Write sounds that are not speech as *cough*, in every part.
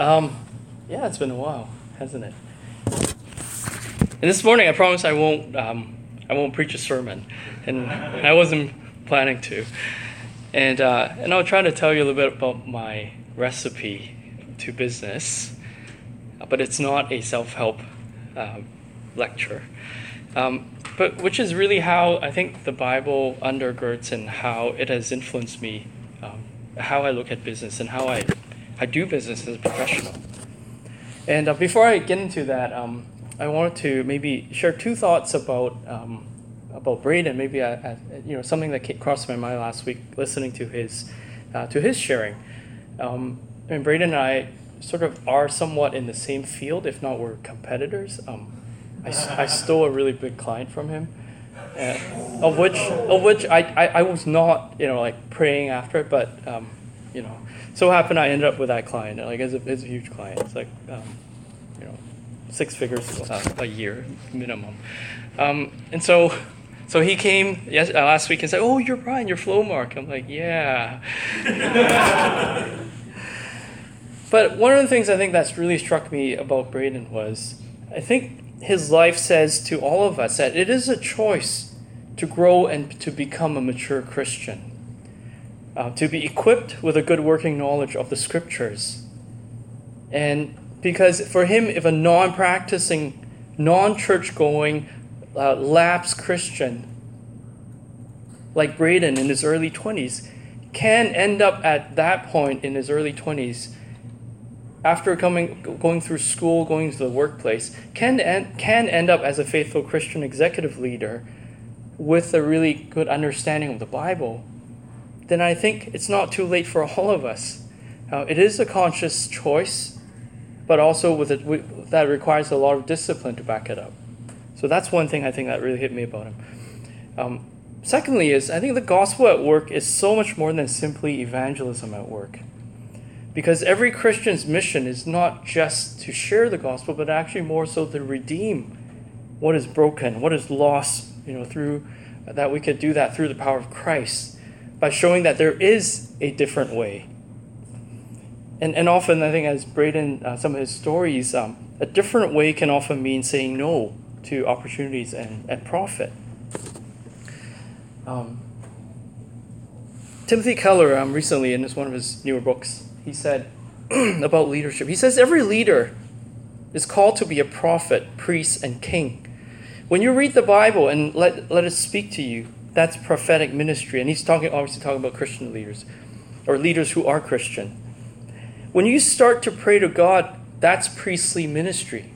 Um, yeah, it's been a while, hasn't it? And this morning, I promise I won't. Um, I won't preach a sermon, and I wasn't planning to. And uh, and I'll try to tell you a little bit about my recipe to business, but it's not a self-help um, lecture. Um, but which is really how I think the Bible undergirds and how it has influenced me, um, how I look at business and how I I do business as a professional. And uh, before I get into that, um, I wanted to maybe share two thoughts about um, about Braden. Maybe I, I, you know something that crossed my mind last week listening to his uh, to his sharing. Um, and Braden and I sort of are somewhat in the same field, if not we're competitors. Um, I, I stole a really big client from him, uh, of which of which I, I, I was not you know like praying after it, but um, you know so happened I ended up with that client. Like it's a, it's a huge client. It's like um, you know six figures a year minimum. Um, and so so he came yes, uh, last week and said, "Oh, you're Brian, you're Flowmark." I'm like, "Yeah." *laughs* but one of the things I think that's really struck me about Braden was, I think his life says to all of us that it is a choice to grow and to become a mature Christian uh, to be equipped with a good working knowledge of the scriptures. And because for him, if a non practicing, non church going, uh, lapsed Christian like Braden in his early 20s can end up at that point in his early 20s after coming going through school going to the workplace can end, can end up as a faithful christian executive leader with a really good understanding of the bible then I think it's not too late for all of us. Uh, it is a conscious choice, but also with it, we, that requires a lot of discipline to back it up. So that's one thing I think that really hit me about him. Um, secondly, is I think the gospel at work is so much more than simply evangelism at work. Because every Christian's mission is not just to share the gospel, but actually more so to redeem what is broken, what is lost, you know, through that we could do that through the power of Christ by showing that there is a different way. And, and often, I think, as Braden, uh, some of his stories, um, a different way can often mean saying no to opportunities and, and profit. Um, Timothy Keller, um, recently in this, one of his newer books, he said *clears throat* about leadership, he says, Every leader is called to be a prophet, priest, and king. When you read the Bible and let, let it speak to you, that's prophetic ministry. And he's talking obviously talking about Christian leaders or leaders who are Christian. When you start to pray to God, that's priestly ministry.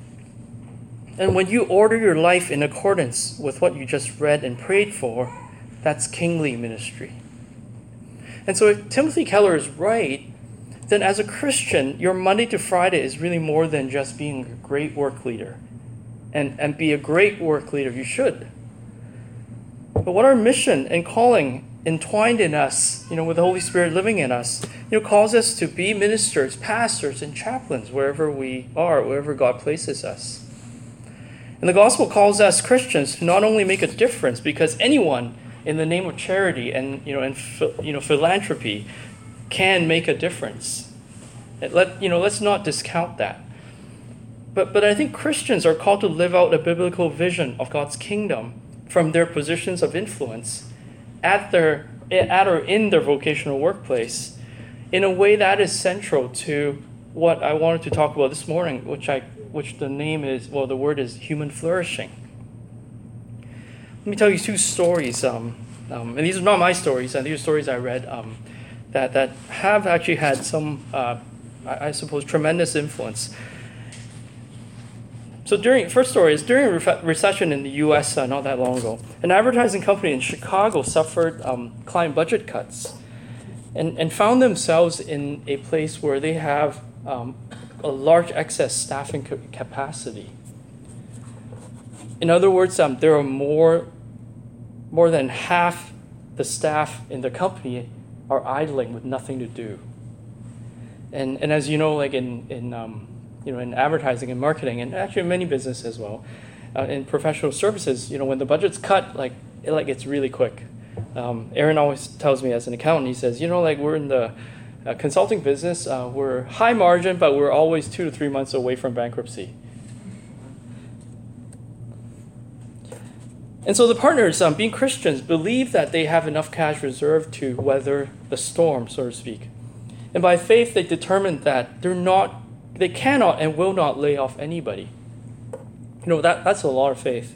And when you order your life in accordance with what you just read and prayed for, that's kingly ministry. And so if Timothy Keller is right, then as a Christian, your Monday to Friday is really more than just being a great work leader. And, and be a great work leader, you should. But what our mission and calling entwined in us, you know, with the Holy Spirit living in us, you know, calls us to be ministers, pastors, and chaplains wherever we are, wherever God places us. And the gospel calls us Christians to not only make a difference, because anyone in the name of charity and you know and you know philanthropy can make a difference. Let you know, let's not discount that. But but I think Christians are called to live out a biblical vision of God's kingdom from their positions of influence at their at or in their vocational workplace in a way that is central to what I wanted to talk about this morning, which I which the name is well the word is human flourishing. Let me tell you two stories, um, um, and these are not my stories, and these are stories I read um, that that have actually had some, uh, I, I suppose, tremendous influence so during first story is during a recession in the U.S. Uh, not that long ago, an advertising company in Chicago suffered um, client budget cuts, and and found themselves in a place where they have um, a large excess staffing capacity. In other words, um, there are more more than half the staff in the company are idling with nothing to do. And and as you know, like in in um, you know, in advertising and marketing, and actually in many businesses as well. Uh, in professional services, you know, when the budget's cut, like it like it's really quick. Um, Aaron always tells me as an accountant, he says, you know, like we're in the uh, consulting business. Uh, we're high margin, but we're always two to three months away from bankruptcy. And so the partners, um, being Christians, believe that they have enough cash reserved to weather the storm, so to speak. And by faith, they determined that they're not, they cannot and will not lay off anybody. You know, that, that's a lot of faith.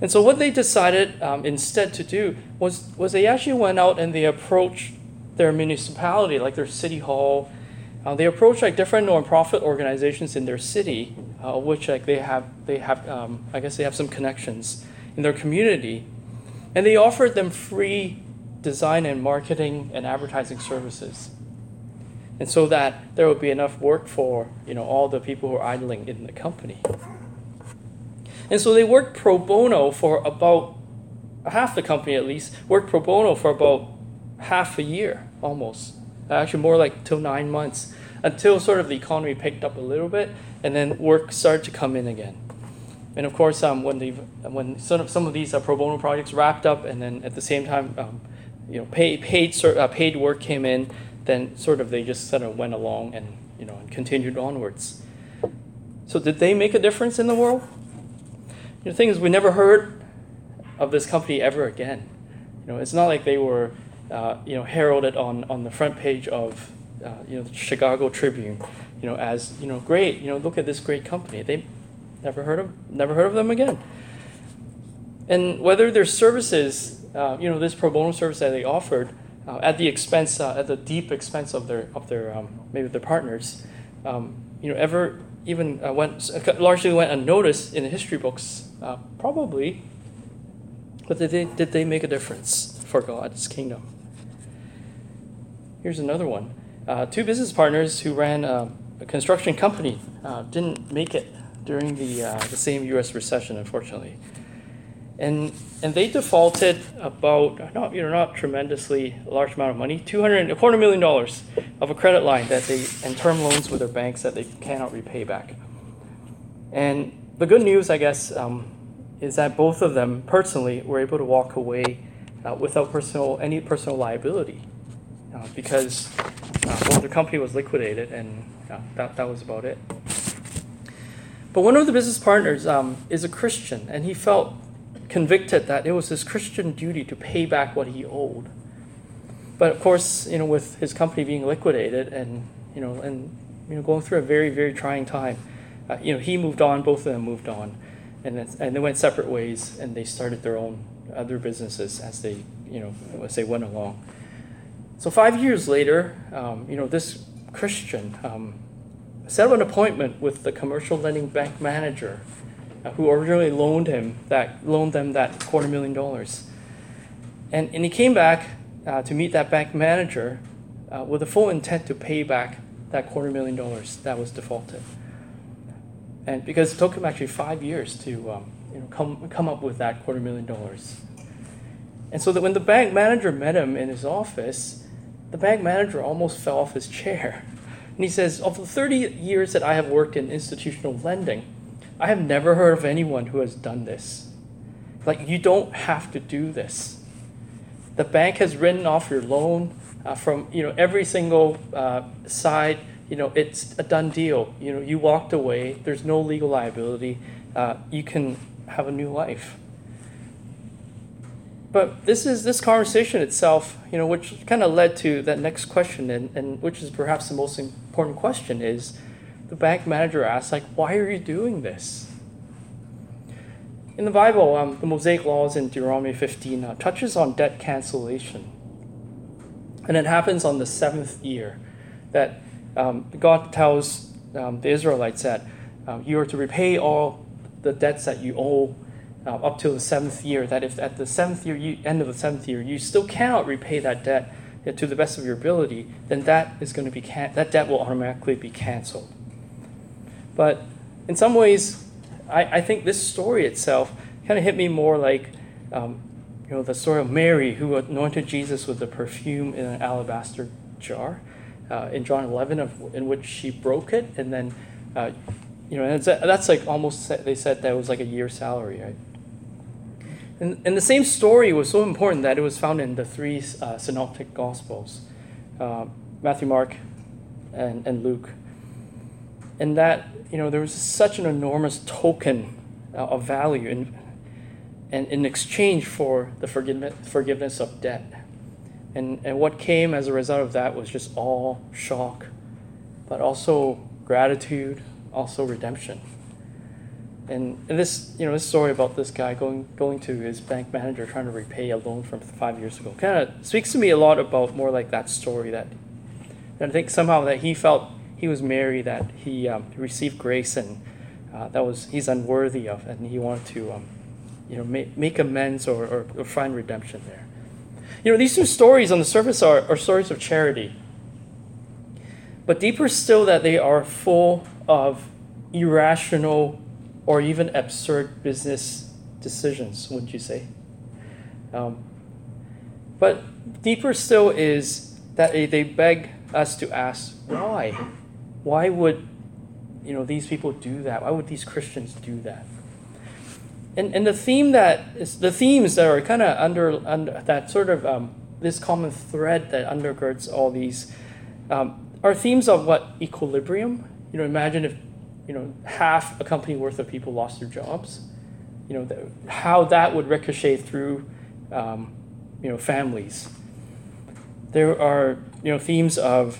And so what they decided um, instead to do was, was they actually went out and they approached their municipality, like their city hall. Uh, they approached like different nonprofit organizations in their city, uh, which like they have, they have, um, I guess they have some connections in their community, and they offered them free design and marketing and advertising services. And so that there would be enough work for you know all the people who are idling in the company. And so they worked pro bono for about half the company at least worked pro bono for about half a year almost actually more like till nine months until sort of the economy picked up a little bit and then work started to come in again and of course, um, when they when some of, some of these uh, pro bono projects wrapped up, and then at the same time, um, you know, paid paid uh, paid work came in, then sort of they just sort of went along and you know and continued onwards. So did they make a difference in the world? The thing is, we never heard of this company ever again. You know, it's not like they were, uh, you know, heralded on on the front page of, uh, you know, the Chicago Tribune, you know, as you know, great. You know, look at this great company. They Never heard of never heard of them again. And whether their services, uh, you know, this pro bono service that they offered uh, at the expense, uh, at the deep expense of their of their um, maybe their partners, um, you know, ever even uh, went largely went unnoticed in the history books, uh, probably. But did they did they make a difference for God's kingdom? Here's another one. Uh, two business partners who ran a construction company didn't make it during the, uh, the same U.S. recession, unfortunately. And, and they defaulted about, not, you know, not tremendously large amount of money, 200, a quarter million dollars of a credit line that they, and term loans with their banks that they cannot repay back. And the good news, I guess, um, is that both of them personally were able to walk away uh, without personal, any personal liability uh, because uh, well, their company was liquidated and uh, that, that was about it. But one of the business partners um, is a Christian, and he felt convicted that it was his Christian duty to pay back what he owed. But of course, you know, with his company being liquidated and you know, and you know, going through a very, very trying time, uh, you know, he moved on. Both of them moved on, and and they went separate ways, and they started their own other businesses as they, you know, as they went along. So five years later, um, you know, this Christian um, set up an appointment with the commercial lending bank manager who originally loaned him that loaned them that quarter million dollars. And, and he came back uh, to meet that bank manager uh, with the full intent to pay back that quarter million dollars that was defaulted. And because it took him actually five years to um, you know, come, come up with that quarter million dollars. And so that when the bank manager met him in his office, the bank manager almost fell off his *laughs* chair and he says, Of the 30 years that I have worked in institutional lending, I have never heard of anyone who has done this. Like, you don't have to do this. The bank has written off your loan uh, from you know every single uh, side. You know it's a done deal. You know you walked away. There's no legal liability. Uh, you can have a new life. But this is this conversation itself, you know, which kind of led to that next question, and, and which is perhaps the most important question is the bank manager asks, like, why are you doing this? In the Bible, um, the Mosaic laws in Deuteronomy 15 uh, touches on debt cancellation. And it happens on the seventh year that um, God tells um, the Israelites that um, you are to repay all the debts that you owe uh, up till the seventh year, that if at the seventh year, you, end of the seventh year, you still cannot repay that debt to the best of your ability, then that is going to be can- that debt will automatically be canceled. But in some ways, I, I think this story itself kind of hit me more like, um, you know, the story of Mary who anointed Jesus with the perfume in an alabaster jar, uh, in John 11, of, in which she broke it and then. Uh, you know, that's like almost they said that was like a year's salary, right? And, and the same story was so important that it was found in the three uh, synoptic gospels. Uh, Matthew, Mark, and, and Luke. And that, you know, there was such an enormous token uh, of value in, and in exchange for the forgiveness, forgiveness of debt. And, and what came as a result of that was just all shock, but also gratitude, also redemption. And, and this, you know, this story about this guy going going to his bank manager trying to repay a loan from five years ago kind of speaks to me a lot about more like that story that, that I think somehow that he felt he was Mary that he um, received grace and uh, that was he's unworthy of and he wanted to um, you know make, make amends or, or, or find redemption there. You know, these two stories on the surface are, are stories of charity. But deeper still, that they are full of irrational or even absurd business decisions, wouldn't you say? Um, but deeper still is that they beg us to ask why? Why would you know these people do that? Why would these Christians do that? And, and the theme that is the themes that are kind of under, under that sort of um, this common thread that undergirds all these um, are themes of what equilibrium. You know, imagine if you know, half a company worth of people lost their jobs. You know, how that would ricochet through, um, you know, families. There are, you know, themes of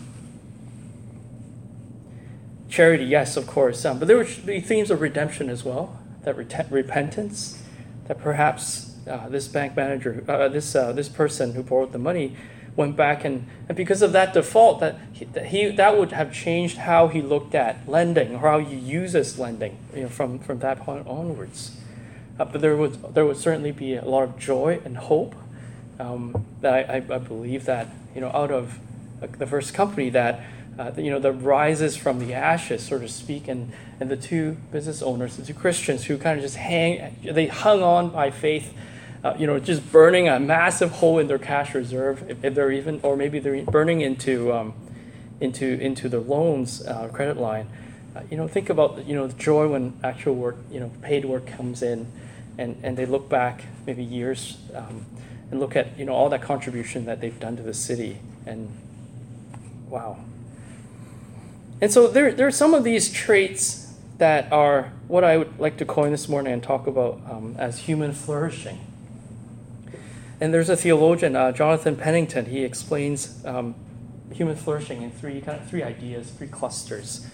charity, yes, of course, um, but there would be themes of redemption as well. That ret- repentance, that perhaps uh, this bank manager, uh, this uh, this person who borrowed the money, went back and, and because of that default that he, that he that would have changed how he looked at lending or how he uses lending you know, from, from that point onwards. Uh, but there would there would certainly be a lot of joy and hope um, that I, I, I, believe that you know out of uh, the first company that uh, you know that rises from the ashes, so to speak, and and the two business owners, the two Christians who kind of just hang, they hung on by faith uh, you know, just burning a massive hole in their cash reserve, if, if they're even, or maybe they're burning into, um, into, into the loans uh, credit line. Uh, you know, think about you know the joy when actual work, you know, paid work comes in, and, and they look back maybe years um, and look at you know all that contribution that they've done to the city, and wow. And so there, there are some of these traits that are what I would like to coin this morning and talk about um, as human flourishing. And there's a theologian, uh, Jonathan Pennington. He explains um, human flourishing in three kind of three ideas, three clusters.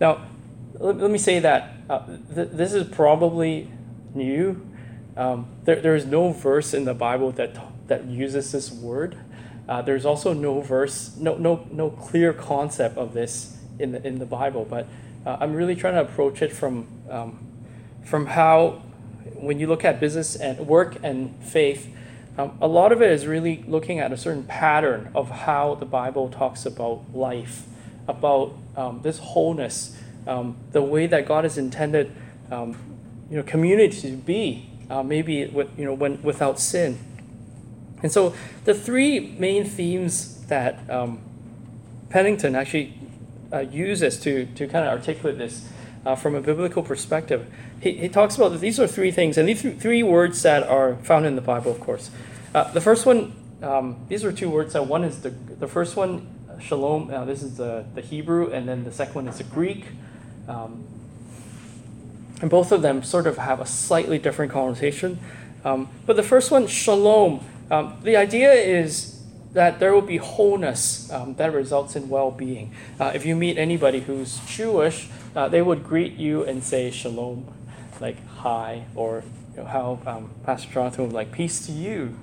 Now, let, let me say that uh, th- this is probably new. Um, there, there is no verse in the Bible that that uses this word. Uh, there's also no verse, no no no clear concept of this in the in the Bible. But uh, I'm really trying to approach it from um, from how when you look at business and work and faith um, a lot of it is really looking at a certain pattern of how the Bible talks about life, about um, this wholeness, um, the way that God has intended, um, you know, community to be, uh, maybe with, you know, when without sin. And so the three main themes that um, Pennington actually uh, uses to to kind of articulate this uh, from a biblical perspective. He, he talks about that these are three things, and these th- three words that are found in the Bible, of course. Uh, the first one, um, these are two words. Uh, one is the, the first one, shalom, uh, this is the, the Hebrew, and then the second one is the Greek. Um, and both of them sort of have a slightly different connotation. Um, but the first one, shalom, um, the idea is that there will be wholeness um, that results in well being. Uh, if you meet anybody who's Jewish, uh, they would greet you and say shalom, like hi, or you know, how um, Pastor Jonathan would like, peace to you.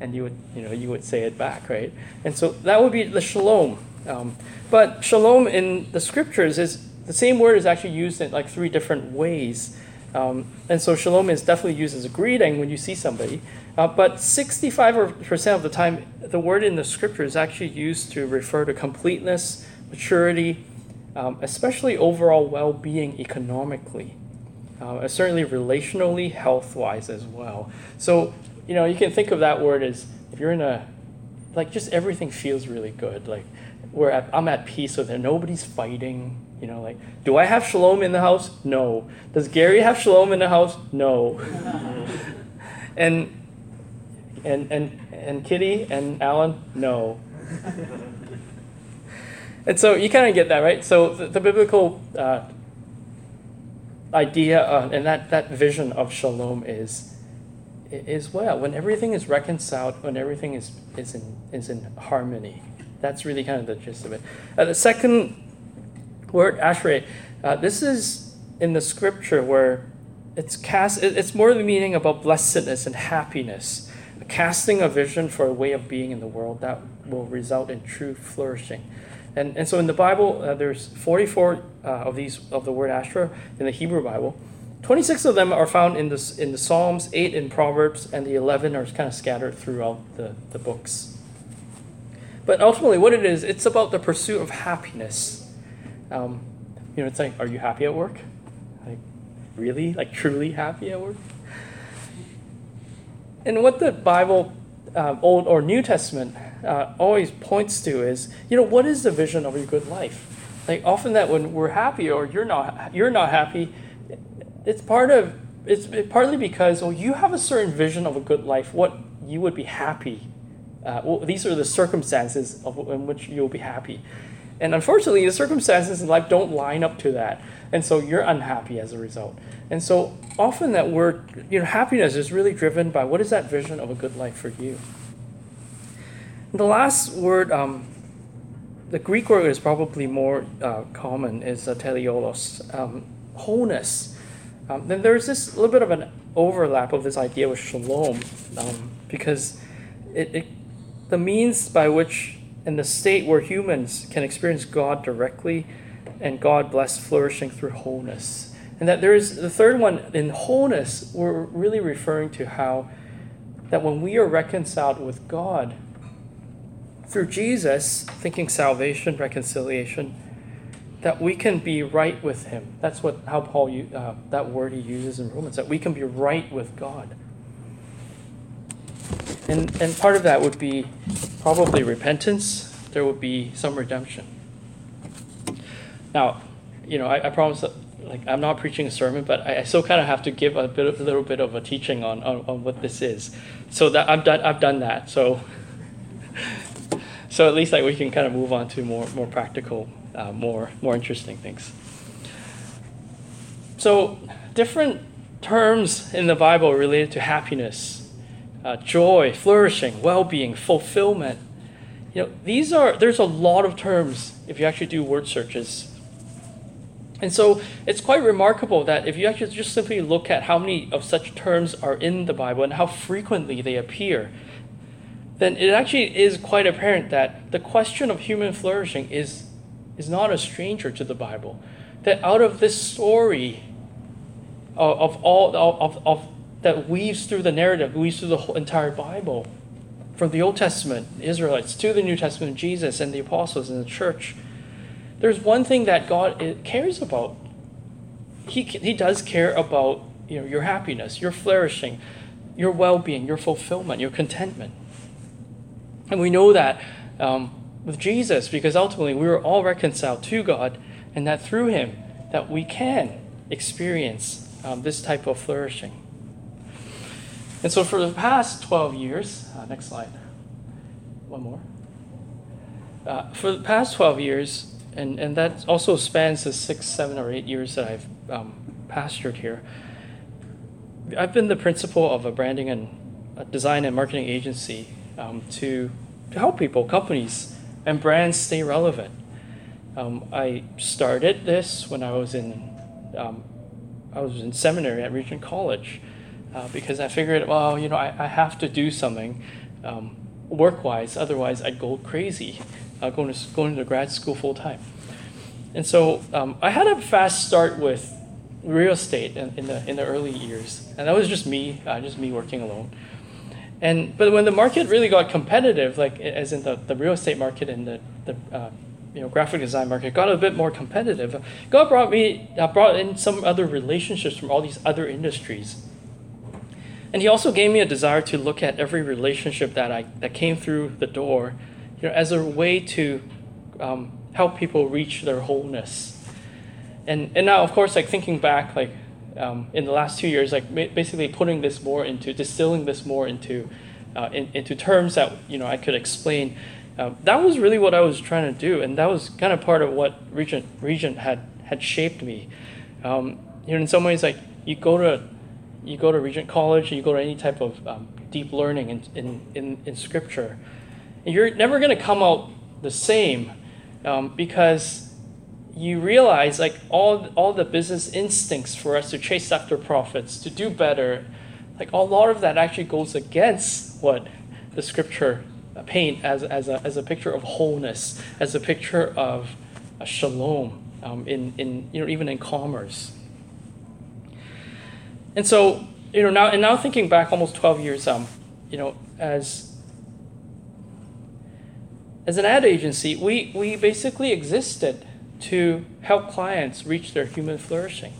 And you would, you know, you would say it back, right? And so that would be the shalom. Um, but shalom in the scriptures is the same word is actually used in like three different ways. Um, and so shalom is definitely used as a greeting when you see somebody. Uh, but 65% of the time, the word in the scripture is actually used to refer to completeness, maturity, um, especially overall well being economically, uh, certainly relationally, health wise as well. So, you know, you can think of that word as if you're in a, like, just everything feels really good. Like, we're at, I'm at peace with it. Nobody's fighting. You know, like, do I have shalom in the house? No. Does Gary have shalom in the house? No. *laughs* and and and and Kitty and Alan, no. *laughs* and so you kind of get that, right? So the, the biblical uh, idea uh, and that, that vision of shalom is is well when everything is reconciled, when everything is is in is in harmony. That's really kind of the gist of it. Uh, the second word, ashrei, uh, this is in the scripture where it's cast. It's more the meaning about blessedness and happiness, casting a vision for a way of being in the world that will result in true flourishing. And, and so in the Bible, uh, there's 44 uh, of these of the word Asher in the Hebrew Bible. 26 of them are found in, this, in the Psalms, 8 in Proverbs, and the 11 are kind of scattered throughout the, the books. But ultimately, what it is, it's about the pursuit of happiness. Um, you know, it's like, are you happy at work? Like, really? Like, truly happy at work? And what the Bible, um, Old or New Testament, uh, always points to is, you know, what is the vision of a good life? Like often that when we're happy or you're not you're not happy, it's part of it's partly because well you have a certain vision of a good life, what you would be happy. Uh, well, these are the circumstances of, in which you'll be happy. And unfortunately, the circumstances in life don't line up to that. And so you're unhappy as a result. And so often that word, you know, happiness is really driven by what is that vision of a good life for you. The last word, um, the Greek word is probably more uh, common, is uh, teleios, um, wholeness. Um, then there's this little bit of an overlap of this idea with shalom, um, because it, it, the means by which, in the state where humans can experience God directly, and God blessed flourishing through wholeness. And that there is the third one in wholeness, we're really referring to how that when we are reconciled with God, through Jesus, thinking salvation, reconciliation, that we can be right with Him. That's what how Paul uh, that word he uses in Romans. That we can be right with God. And and part of that would be probably repentance. There would be some redemption. Now, you know, I, I promise that like I'm not preaching a sermon, but I, I still kind of have to give a bit, a little bit of a teaching on, on, on what this is. So that I've done, I've done that. So *laughs* so at least like we can kind of move on to more more practical, uh, more more interesting things. So different terms in the Bible related to happiness, uh, joy, flourishing, well-being, fulfillment. You know, these are there's a lot of terms if you actually do word searches. And so it's quite remarkable that if you actually just simply look at how many of such terms are in the Bible and how frequently they appear, then it actually is quite apparent that the question of human flourishing is, is not a stranger to the Bible. That out of this story of, of all of, of that weaves through the narrative, weaves through the whole entire Bible, from the Old Testament, Israelites, to the New Testament, Jesus and the apostles and the church, there's one thing that God cares about. He, he does care about you know, your happiness, your flourishing, your well being, your fulfillment, your contentment. And we know that um, with Jesus because ultimately we were all reconciled to God, and that through Him that we can experience um, this type of flourishing. And so for the past 12 years, uh, next slide, one more. Uh, for the past 12 years, and, and that also spans the six, seven, or eight years that I've um, pastored here, I've been the principal of a branding and a design and marketing agency um, to, to help people, companies, and brands stay relevant. Um, I started this when I was in um, I was in seminary at Regent College uh, because I figured, well, you know, I, I have to do something um, work-wise, otherwise I'd go crazy uh, going to going to grad school full time. And so um, I had a fast start with real estate in, in, the in the early years, and that was just me, uh, just me working alone. And but when the market really got competitive, like as in the, the real estate market and the, the uh, you know graphic design market got a bit more competitive, God brought me uh, brought in some other relationships from all these other industries. And he also gave me a desire to look at every relationship that I that came through the door, you know, as a way to um, help people reach their wholeness. And and now, of course, like thinking back, like um, in the last two years, like basically putting this more into distilling this more into uh, in, into terms that you know I could explain. Uh, that was really what I was trying to do, and that was kind of part of what Regent Regent had had shaped me. Um, you know, in some ways, like you go to you go to Regent College, you go to any type of um, deep learning in, in, in, in Scripture, you're never going to come out the same um, because you realize like all all the business instincts for us to chase after profits, to do better, like a lot of that actually goes against what the Scripture paint as, as, a, as a picture of wholeness, as a picture of a shalom um, in, in you know even in commerce. And so, you know, now and now thinking back almost 12 years, um, you know, as as an ad agency, we, we basically existed to help clients reach their human flourishing.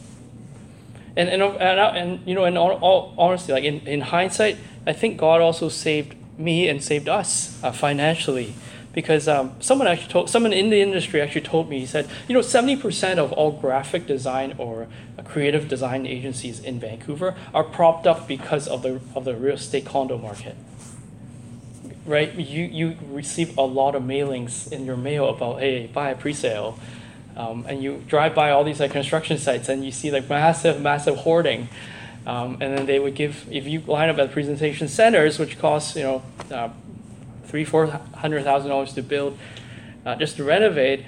And, and, and, and you know, in all, all honesty, like in, in hindsight, I think God also saved me and saved us uh, financially because um, someone actually told someone in the industry actually told me he said you know 70% of all graphic design or uh, creative design agencies in vancouver are propped up because of the of the real estate condo market. Right? You you receive a lot of mailings in your mail about hey buy a pre-sale. Um, and you drive by all these like construction sites and you see like massive massive hoarding. Um, and then they would give if you line up at presentation centers which costs you know uh, three, four hundred thousand dollars to build, uh, just to renovate,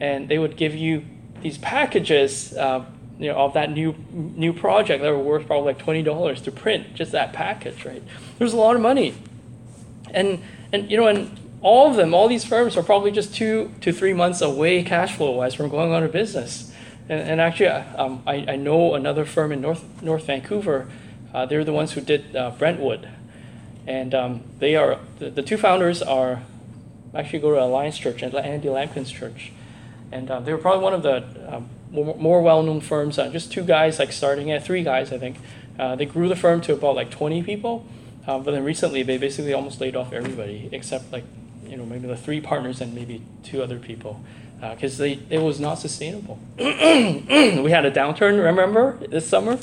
and they would give you these packages, uh, you know, of that new new project that were worth probably like twenty dollars to print just that package, right? There's a lot of money, and and you know, and all of them, all these firms are probably just two to three months away cash flow wise from going out of business. And, and actually, um, I, I know another firm in North North Vancouver. Uh, they're the ones who did uh, Brentwood, and um, they are the, the, two founders are actually go to Alliance Church and Andy Lampkin's church, and uh, they were probably one of the um, more, more, well-known firms. Uh, just two guys like starting at three guys, I think. Uh, they grew the firm to about like 20 people, uh, but then recently they basically almost laid off everybody except like you know maybe the three partners and maybe two other people because uh, it was not sustainable. *clears throat* we had a downturn, remember this summer.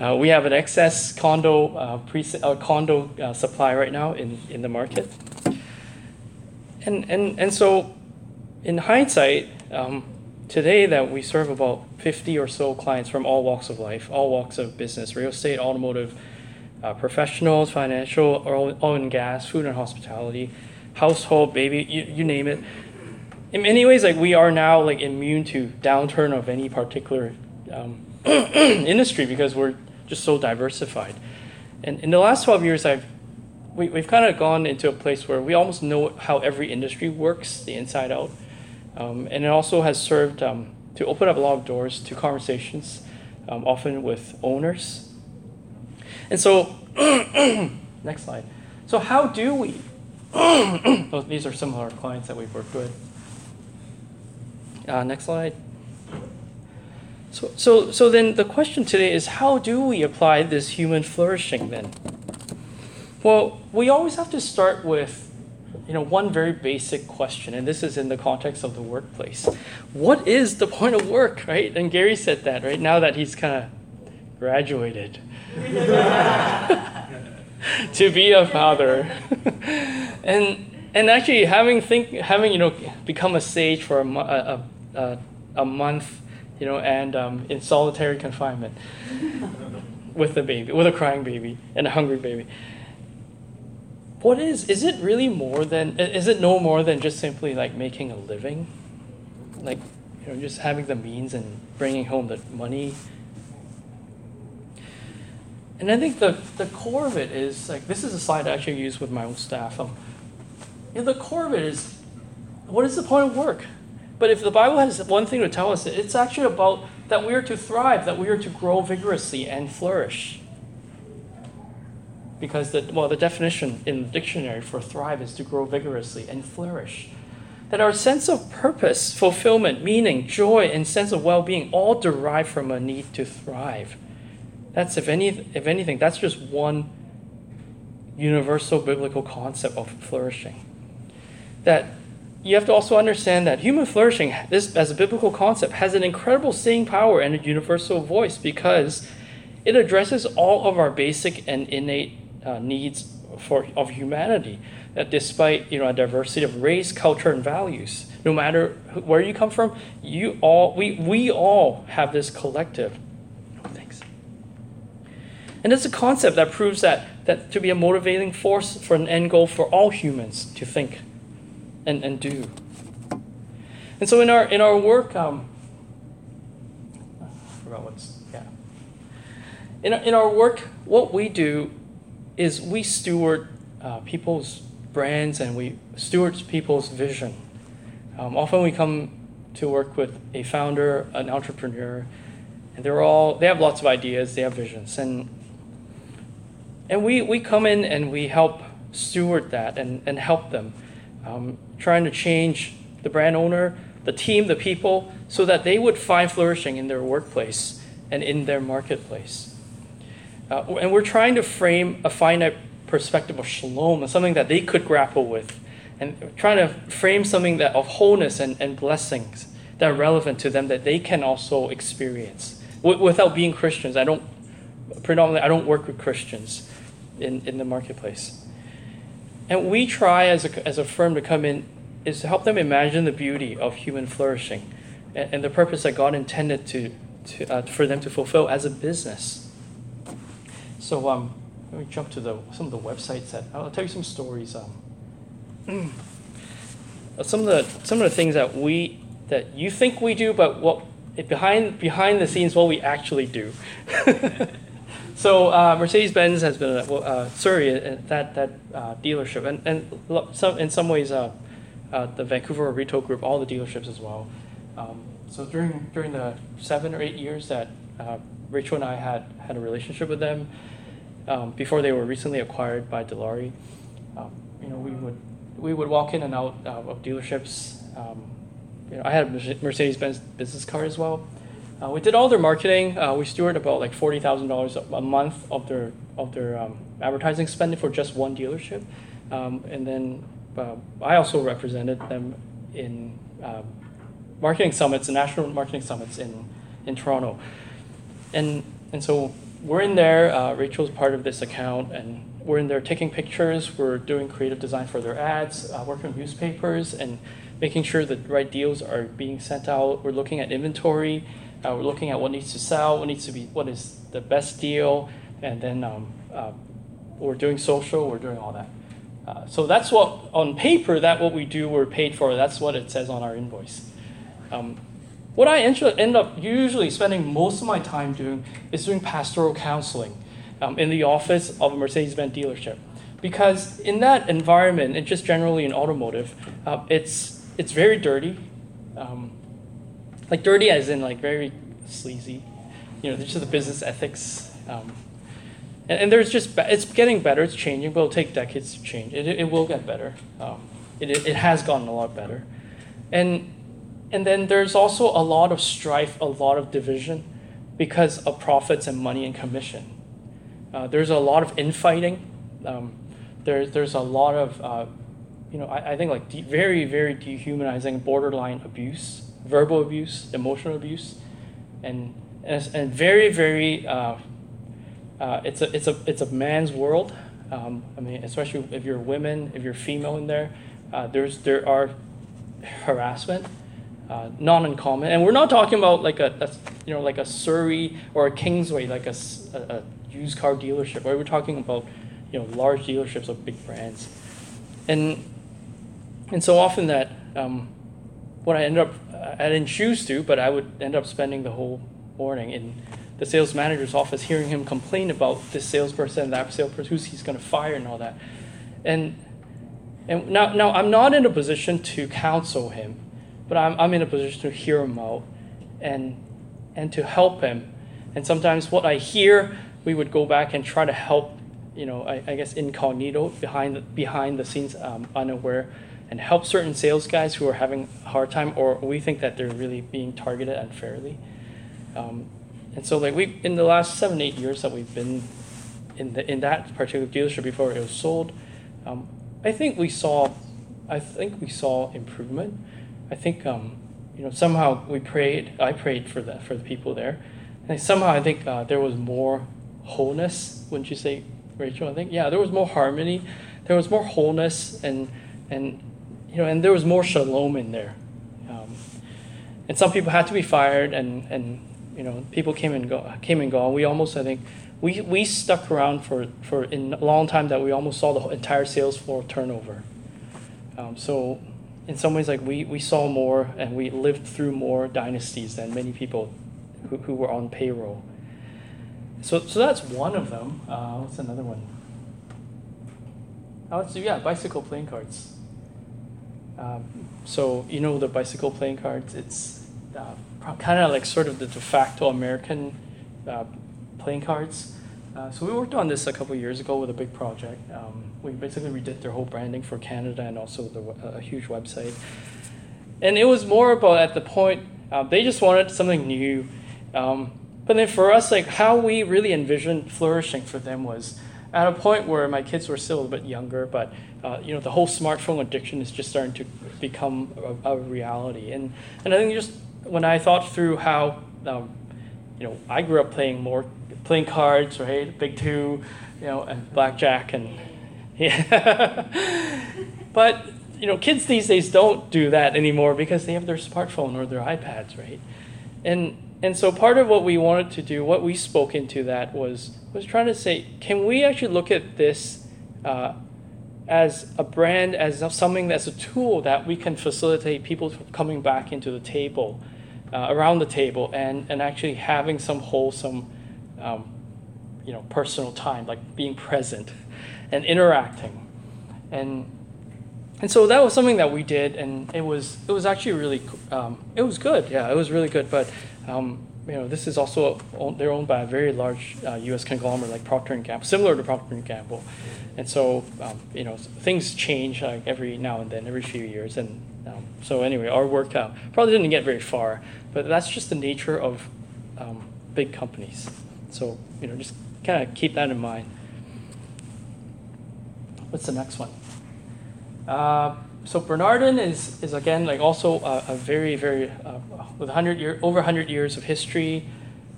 Uh, we have an excess condo uh, pre uh, condo uh, supply right now in, in the market, and and and so, in hindsight, um, today that we serve about fifty or so clients from all walks of life, all walks of business, real estate, automotive, uh, professionals, financial, oil, oil and gas, food and hospitality, household, baby, you, you name it in many ways, like we are now like immune to downturn of any particular um, *clears throat* industry because we're just so diversified. And in the last 12 years, I've we, we've kind of gone into a place where we almost know how every industry works, the inside out. Um, and it also has served um, to open up a lot of doors to conversations, um, often with owners. And so, *clears throat* next slide. So, how do we? *clears throat* these are some of our clients that we've worked with. Uh, next slide. So, so, so then the question today is how do we apply this human flourishing then? Well, we always have to start with you know one very basic question and this is in the context of the workplace. What is the point of work right? And gary said that right? Now that he's kind of graduated. *laughs* To be a father. *laughs* And and actually having think having you know become a sage for a, a, a, a month you know and um, in solitary confinement *laughs* with a baby with a crying baby and a hungry baby. What is is it really more than is it no more than just simply like making a living? Like you know just having the means and bringing home the money? And i think the, the core of it is like this is a slide i actually use with my own staff. Um, you know, the core of it is what is the point of work? But if the Bible has one thing to tell us, it's actually about that we are to thrive, that we are to grow vigorously and flourish. Because the well, the definition in the dictionary for thrive is to grow vigorously and flourish. That our sense of purpose, fulfillment, meaning, joy, and sense of well-being all derive from a need to thrive. That's if any if anything, that's just one universal biblical concept of flourishing that you have to also understand that human flourishing, this as a biblical concept, has an incredible staying power and a universal voice because it addresses all of our basic and innate uh, needs for of humanity. that despite you know a diversity of race, culture, and values, no matter where you come from, you all we we all have this collective. Thanks. And it's a concept that proves that that to be a motivating force for an end goal for all humans to think and, and do. And so in our in our work, um, I forgot what's yeah. In in our work, what we do is we steward uh, people's brands and we steward people's vision. Um, often we come to work with a founder, an entrepreneur, and they're all they have lots of ideas, they have visions, and and we, we come in and we help steward that and, and help them, um, trying to change the brand owner, the team, the people, so that they would find flourishing in their workplace and in their marketplace. Uh, and we're trying to frame a finite perspective of shalom, as something that they could grapple with, and trying to frame something that of wholeness and, and blessings that are relevant to them that they can also experience w- without being Christians. I don't predominantly I don't work with Christians in, in the marketplace. And we try as a, as a firm to come in is to help them imagine the beauty of human flourishing and, and the purpose that God intended to, to uh, for them to fulfill as a business. So um, let me jump to the, some of the websites that I'll tell you some stories. Um, *clears throat* some of the some of the things that we that you think we do, but what behind behind the scenes, what we actually do. *laughs* So uh, Mercedes-Benz has been, uh, uh sorry, uh, that that uh, dealership, and and some in some ways, uh, the Vancouver Retail Group, all the dealerships as well. Um, so during during the seven or eight years that Rachel and I had had a relationship with them, um, before they were recently acquired by Dilawri, um, you know, we would we would walk in and out of dealerships. Um, you know, I had a Mercedes-Benz business card as well. Uh, we did all their marketing. Uh, we steward about like forty thousand dollars a month of their of their um, advertising spending for just one dealership, um, and then uh, I also represented them in um, marketing summits national marketing summits in in Toronto, and and so we're in there. Uh, Rachel's part of this account, and we're in there taking pictures. We're doing creative design for their ads, uh, working with newspapers, and making sure the right deals are being sent out. We're looking at inventory. Uh, we're looking at what needs to sell, what needs to be, what is the best deal, and then um, uh, we're doing social, we're doing all that. Uh, so that's what on paper that what we do we're paid for. That's what it says on our invoice. Um, what I end up usually spending most of my time doing is doing pastoral counseling um, in the office of a Mercedes-Benz dealership, because in that environment and just generally in automotive, uh, it's it's very dirty. Um, like dirty as in like very sleazy. You know, just the business ethics. Um, and, and, there's just it's getting better. It's changing, but it'll take decades to change. It, it will get better. Um, it, it has gotten a lot better, and and then there's also a lot of strife, a lot of division, because of profits and money and commission. Uh, there's a lot of infighting. Um, there, there's a lot of, uh, you know, I, I think like de- very, very dehumanizing, borderline abuse verbal abuse, emotional abuse, and and, very very uh, uh, it's a it's a it's a man's world. Um, I mean, especially if you're women, if you're female in there, uh, there's there are harassment, uh, not uncommon, and we're not talking about like a, a, you know like a Surrey or a Kingsway like a, a, used car dealership. We're talking about you know large dealerships of big brands, and and so often that um, what I ended up I didn't choose to, but I would end up spending the whole morning in the sales manager's office hearing him complain about this salesperson, that salesperson, who's he's going to fire, and all that. And and now, now I'm not in a position to counsel him, but I'm, I'm in a position to hear him out and and to help him. And sometimes what I hear, we would go back and try to help, you know, I, I guess incognito behind the, behind the scenes, um, unaware and help certain sales guys who are having a hard time or we think that they're really being targeted unfairly. Um, and so like we in the last seven eight years that we've been in the in that particular dealership before it was sold, um, I think we saw I think we saw improvement. I think um, you know somehow we prayed I prayed for that for the people there, and somehow I think uh, there was more wholeness. Wouldn't you say, Rachel? I think yeah there was more harmony there was more wholeness and and you know and there was more shalom in there. Um, and some people had to be fired and and you know people came and go came and gone. We almost I think we we stuck around for for in a long time that we almost saw the entire sales floor turnover. Um, so in some ways like we, we saw more and we lived through more dynasties than many people who, who were on payroll. So, so that's one of them. Uh, what's another one? Oh, yeah, bicycle playing cards. Um, so you know the bicycle playing cards. It's uh, kind of like sort of the de facto American uh, playing cards. Uh, so we worked on this a couple years ago with a big project. Um, we basically redid their whole branding for Canada and also the, a huge website. And it was more about at the point uh, they just wanted something new. Um, but then for us, like how we really envisioned flourishing for them was at a point where my kids were still a bit younger, but uh, you know the whole smartphone addiction is just starting to become a, a reality. And and I think just when I thought through how um, you know I grew up playing more playing cards, right, big two, you know, and blackjack and *laughs* yeah. but you know, kids these days don't do that anymore because they have their smartphone or their iPads, right? And and so part of what we wanted to do, what we spoke into that was was trying to say, can we actually look at this uh, as a brand, as something that's a tool that we can facilitate people coming back into the table, uh, around the table, and and actually having some wholesome, um, you know, personal time, like being present, and interacting, and and so that was something that we did, and it was it was actually really um, it was good. Yeah, it was really good, but. Um, you know, this is also they're owned by a very large uh, U.S. conglomerate like Procter and Gamble, similar to Procter and Gamble, and so um, you know things change like every now and then, every few years, and um, so anyway, our work uh, probably didn't get very far, but that's just the nature of um, big companies. So you know, just kind of keep that in mind. What's the next one? Uh, so Bernardin is, is again like also a, a very very uh, with 100 year over 100 years of history,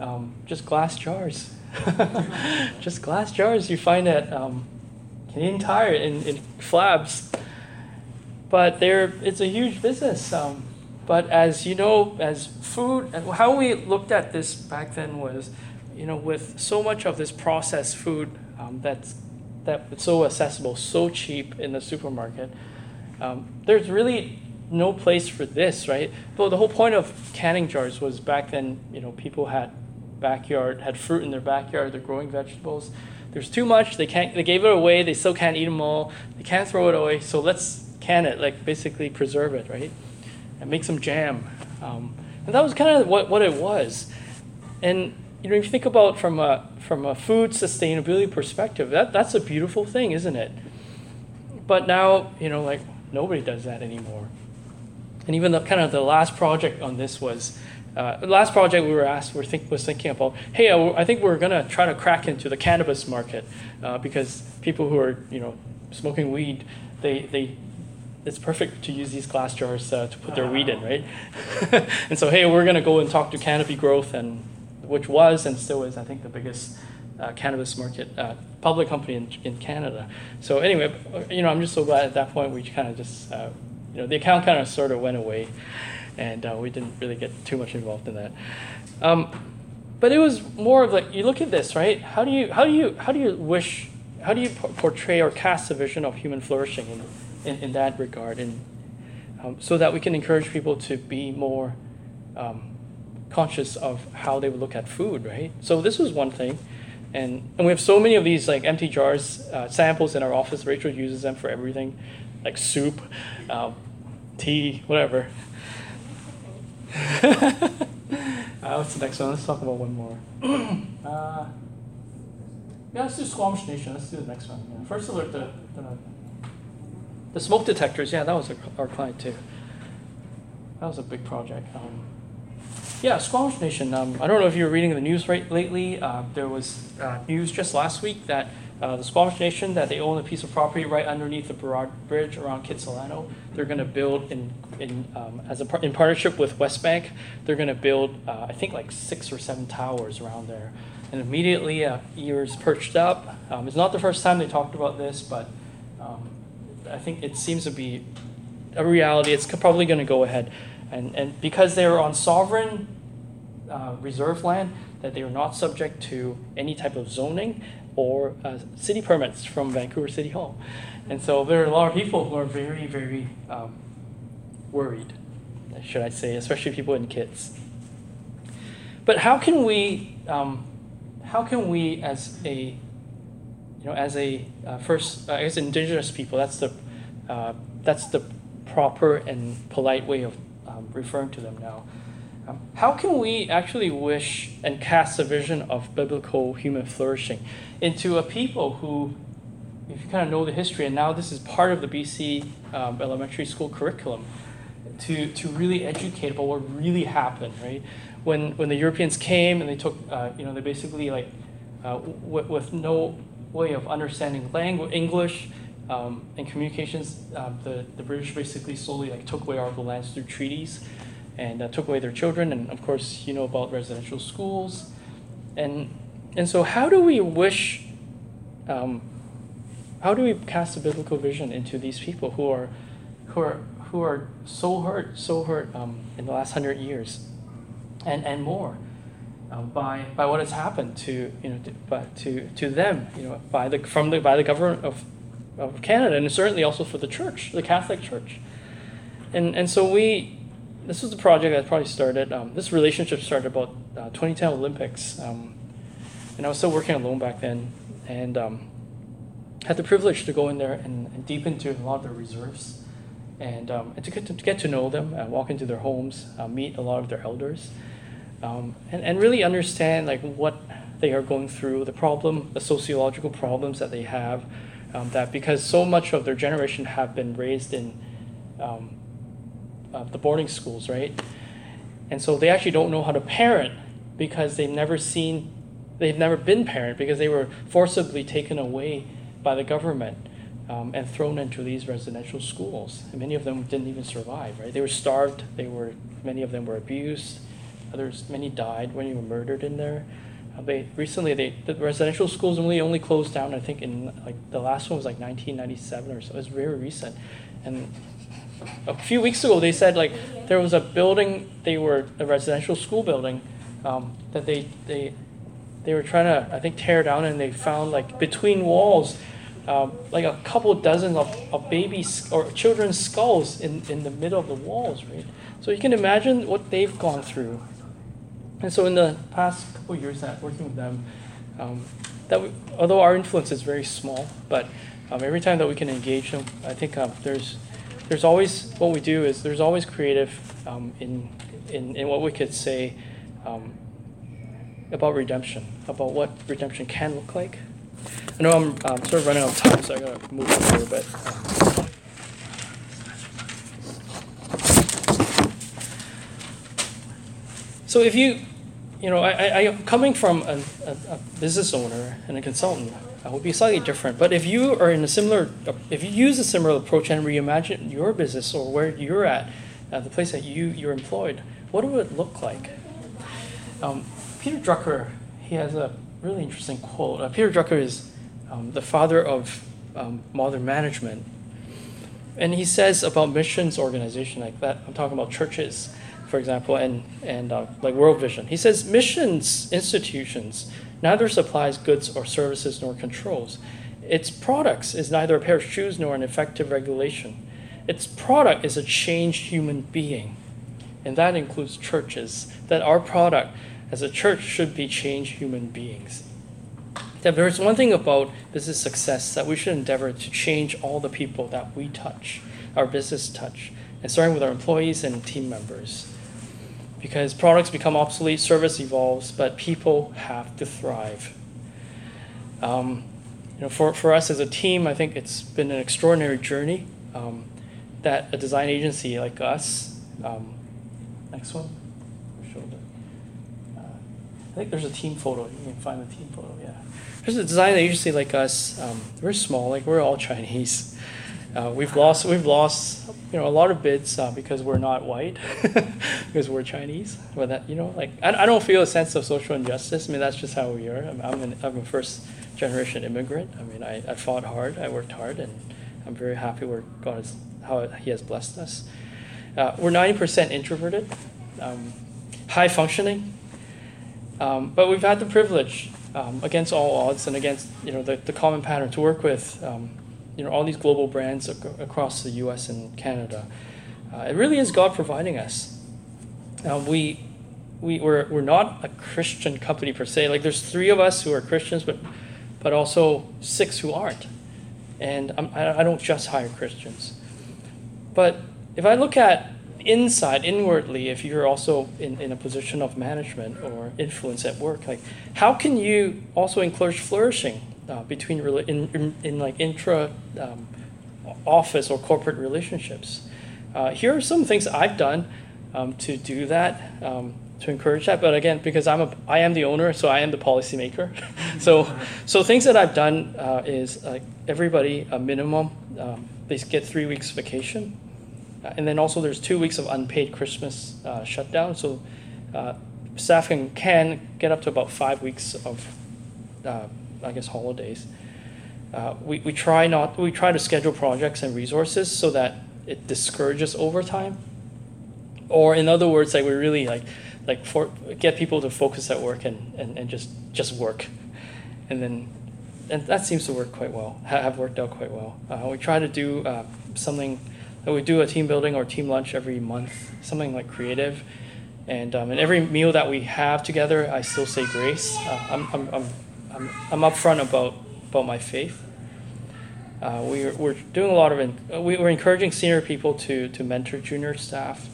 um, just glass jars, *laughs* just glass jars you find at um, Canadian Tire in, in Flabs, but there it's a huge business. Um, but as you know, as food, how we looked at this back then was, you know, with so much of this processed food um, that's that so accessible, so cheap in the supermarket um, there's really no place for this, right? But the whole point of canning jars was back then, you know, people had backyard, had fruit in their backyard, they're growing vegetables. There's too much, they can't, they gave it away, they still can't eat them all, they can't throw it away, so let's can it, like basically preserve it, right? And make some jam. Um, and that was kind of what, what it was. And you know, if you think about from a from a food sustainability perspective, that that's a beautiful thing, isn't it? But now, you know, like Nobody does that anymore. And even the kind of the last project on this was uh, the last project we were asked we think, was thinking about hey I think we're going to try to crack into the cannabis market uh, because people who are you know smoking weed they, they it's perfect to use these glass jars uh, to put their weed in right *laughs* and so hey we're going to go and talk to canopy growth and which was and still is i think the biggest uh, cannabis market uh, public company in, in Canada. So anyway, you know, I'm just so glad at that point we kind of just, uh, you know, the account kind of sort of went away, and uh, we didn't really get too much involved in that. Um, but it was more of like you look at this, right? How do you how do you how do you wish how do you portray or cast a vision of human flourishing in in, in that regard, and um, so that we can encourage people to be more um, conscious of how they would look at food, right? So this was one thing. And, and we have so many of these like empty jars, uh, samples in our office. Rachel uses them for everything, like soup, um, tea, whatever. *laughs* uh, what's the next one? Let's talk about one more. *clears throat* uh, yeah, let's do Squamish Nation. Let's do the next one. Yeah. First alert, the, the, the smoke detectors. Yeah, that was our, our client too. That was a big project. Um, yeah, Squamish Nation. Um, I don't know if you were reading the news right lately. Uh, there was uh, news just last week that uh, the Squamish Nation that they own a piece of property right underneath the Burrard Bridge around Kitsilano. They're going to build in in um, as a in partnership with Westbank. They're going to build uh, I think like six or seven towers around there, and immediately uh, ears perched up. Um, it's not the first time they talked about this, but um, I think it seems to be a reality. It's probably going to go ahead, and and because they're on sovereign uh, reserve land, that they are not subject to any type of zoning or uh, city permits from Vancouver City Hall, and so there are a lot of people who are very very um, worried, should I say, especially people and kids. But how can we, um, how can we as a, you know, as a uh, first, uh, as indigenous people, that's the, uh, that's the proper and polite way of um, referring to them now. Um, how can we actually wish and cast a vision of biblical human flourishing into a people who, if you kind of know the history, and now this is part of the BC um, elementary school curriculum, to, to really educate about what really happened, right? When, when the Europeans came and they took, uh, you know, they basically like, uh, w- with no way of understanding language, English, um, and communications, uh, the, the British basically slowly like took away our lands through treaties and uh, took away their children. And of course, you know about residential schools. And, and so, how do we wish, um, how do we cast a biblical vision into these people who are, who are who are so hurt, so hurt um, in the last hundred years, and and more, um, by by what has happened to you know to, to to them you know by the from the by the government of of Canada and certainly also for the church, the Catholic Church, and and so we. This was the project that probably started. Um, this relationship started about uh, 2010 Olympics, um, and I was still working alone back then, and um, had the privilege to go in there and, and deep into a lot of the reserves and, um, and to, get to, to get to know them, uh, walk into their homes, uh, meet a lot of their elders, um, and, and really understand like what they are going through, the problem, the sociological problems that they have, um, that because so much of their generation have been raised in um, uh, the boarding schools, right? And so they actually don't know how to parent because they've never seen, they've never been parent because they were forcibly taken away by the government um, and thrown into these residential schools. And many of them didn't even survive, right? They were starved. They were many of them were abused. Others, many died when they were murdered in there. They recently they the residential schools only only closed down. I think in like the last one was like 1997 or so. It was very recent, and a few weeks ago they said like there was a building they were a residential school building um, that they they they were trying to I think tear down and they found like between walls um, like a couple dozen of, of babies or children's skulls in, in the middle of the walls, right? So you can imagine what they've gone through. And so in the past couple years that working with them, um, that we, although our influence is very small, but um, every time that we can engage them, I think um, there's there's always what we do is there's always creative um, in, in in what we could say um, about redemption, about what redemption can look like. I know I'm um, sort of running out of time, so I gotta move on here a So if you, you know, I, I, coming from a, a, a business owner and a consultant, I would be slightly different. But if you are in a similar, if you use a similar approach and reimagine your business or where you're at, uh, the place that you you're employed, what would it look like? Um, Peter Drucker, he has a really interesting quote. Uh, Peter Drucker is um, the father of um, modern management. And he says about missions organization like that, I'm talking about churches, for example, and, and uh, like World Vision. He says missions institutions neither supplies goods or services nor controls. Its products is neither a pair of shoes nor an effective regulation. Its product is a changed human being. And that includes churches. That our product as a church should be changed human beings. That there's one thing about business success that we should endeavor to change all the people that we touch, our business touch, and starting with our employees and team members. Because products become obsolete, service evolves, but people have to thrive. Um, you know, for, for us as a team, I think it's been an extraordinary journey um, that a design agency like us, um, next one, shoulder. I think there's a team photo. You can find the team photo. Yeah, there's a design agency like us. Um, we're small. Like we're all Chinese. Uh, we've lost we've lost you know a lot of bids uh, because we're not white *laughs* because we're Chinese. But that you know like I, I don't feel a sense of social injustice. I mean that's just how we are. I'm I'm, an, I'm a first generation immigrant. I mean I, I fought hard. I worked hard and I'm very happy where God is, how He has blessed us. Uh, we're 90% introverted, um, high functioning, um, but we've had the privilege, um, against all odds and against you know the, the common pattern, to work with um, you know all these global brands ac- across the U.S. and Canada. Uh, it really is God providing us. Uh, we we we're, we're not a Christian company per se. Like there's three of us who are Christians, but but also six who aren't. And I'm, I don't just hire Christians. But if I look at inside, inwardly, if you're also in, in a position of management or influence at work, like how can you also encourage flourishing uh, between in, in, in like intra um, office or corporate relationships? Uh, here are some things I've done um, to do that. Um, to encourage that. But again, because I'm a, I am the owner, so I am the policymaker. *laughs* so, so things that I've done uh, is like everybody a minimum. Um, they get three weeks vacation, uh, and then also there's two weeks of unpaid Christmas uh, shutdown. So, uh, staff can can get up to about five weeks of, uh, I guess, holidays. Uh, we, we try not we try to schedule projects and resources so that it discourages overtime or in other words like we really like like for get people to focus at work and, and, and just just work. And then and that seems to work quite well have worked out quite well. Uh, we try to do uh, something we do a team building or team lunch every month something like creative. And um, and every meal that we have together i still say grace. Uh, I'm, I'm, I'm, I'm, I'm upfront about about my faith. Uh, we're, we're doing a lot of in, we, we're encouraging senior people to to mentor junior staff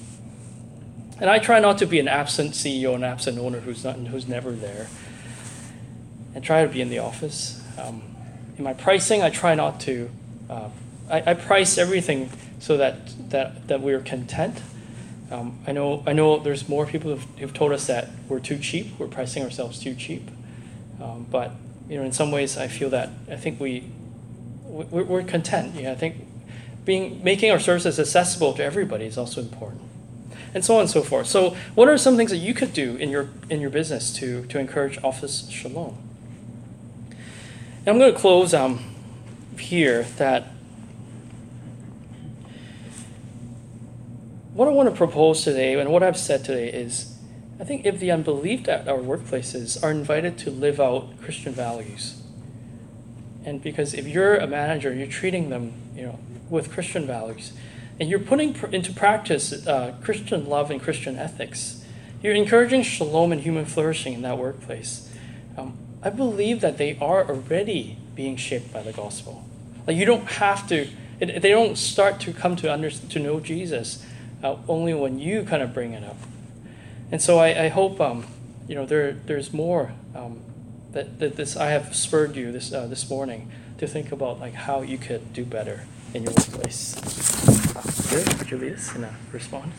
and I try not to be an absent CEO, an absent owner who's not who's never there. And try to be in the office. Um, in my pricing, I try not to. Uh, I, I price everything so that that that we're content. Um, I know I know there's more people who've, who've told us that we're too cheap. We're pricing ourselves too cheap. Um, but you know, in some ways, I feel that I think we we're, we're content. Yeah, I think being making our services accessible to everybody is also important and so on and so forth. So, what are some things that you could do in your in your business to to encourage office shalom? And I'm going to close um, here. That what I want to propose today, and what I've said today is, I think if the unbelieved at our workplaces are invited to live out Christian values, and because if you're a manager, you're treating them, you know, with Christian values and you're putting pr- into practice uh, Christian love and Christian ethics. You're encouraging shalom and human flourishing in that workplace. Um, I believe that they are already being shaped by the gospel. Like you don't have to. It, they don't start to come to under, to know Jesus uh, only when you kind of bring it up. And so I, I hope um, you know there there's more um, that, that this I have spurred you this uh, this morning to think about like how you could do better in your workplace. Good. Would you in a response?